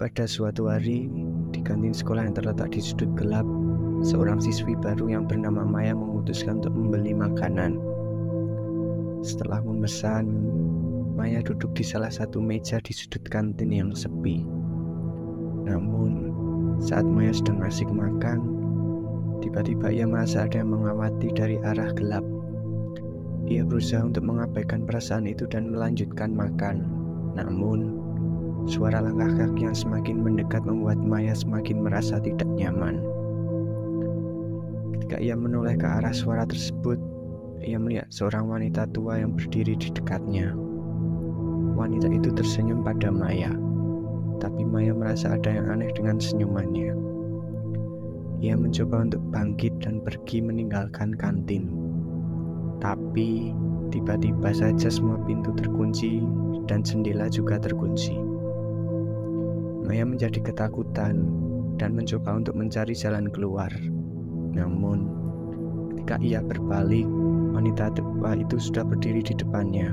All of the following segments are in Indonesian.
Pada suatu hari, di kantin sekolah yang terletak di sudut gelap, seorang siswi baru yang bernama Maya memutuskan untuk membeli makanan. Setelah memesan, Maya duduk di salah satu meja di sudut kantin yang sepi. Namun, saat Maya sedang asik makan, tiba-tiba ia merasa ada yang mengawati dari arah gelap. Ia berusaha untuk mengabaikan perasaan itu dan melanjutkan makan. Namun, Suara langkah kaki yang semakin mendekat membuat Maya semakin merasa tidak nyaman. Ketika ia menoleh ke arah suara tersebut, ia melihat seorang wanita tua yang berdiri di dekatnya. Wanita itu tersenyum pada Maya, tapi Maya merasa ada yang aneh dengan senyumannya. Ia mencoba untuk bangkit dan pergi meninggalkan kantin. Tapi tiba-tiba saja semua pintu terkunci dan jendela juga terkunci. Maya menjadi ketakutan dan mencoba untuk mencari jalan keluar. Namun, ketika ia berbalik, wanita tua itu sudah berdiri di depannya.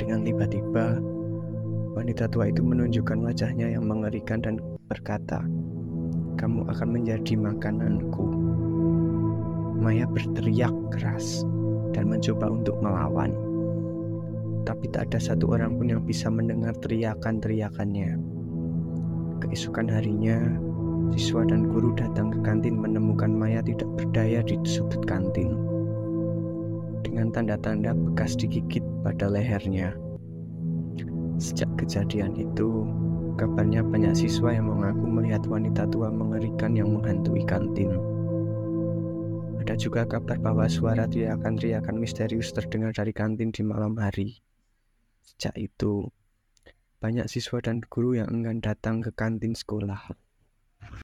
Dengan tiba-tiba, wanita tua itu menunjukkan wajahnya yang mengerikan dan berkata, "Kamu akan menjadi makananku." Maya berteriak keras dan mencoba untuk melawan. Tapi tak ada satu orang pun yang bisa mendengar teriakan-teriakannya. Keesokan harinya, siswa dan guru datang ke kantin menemukan Maya tidak berdaya di sudut kantin. Dengan tanda-tanda bekas digigit pada lehernya. Sejak kejadian itu, kabarnya banyak siswa yang mengaku melihat wanita tua mengerikan yang menghantui kantin. Ada juga kabar bahwa suara teriakan-teriakan misterius terdengar dari kantin di malam hari. Sejak itu, banyak siswa dan guru yang enggan datang ke kantin sekolah.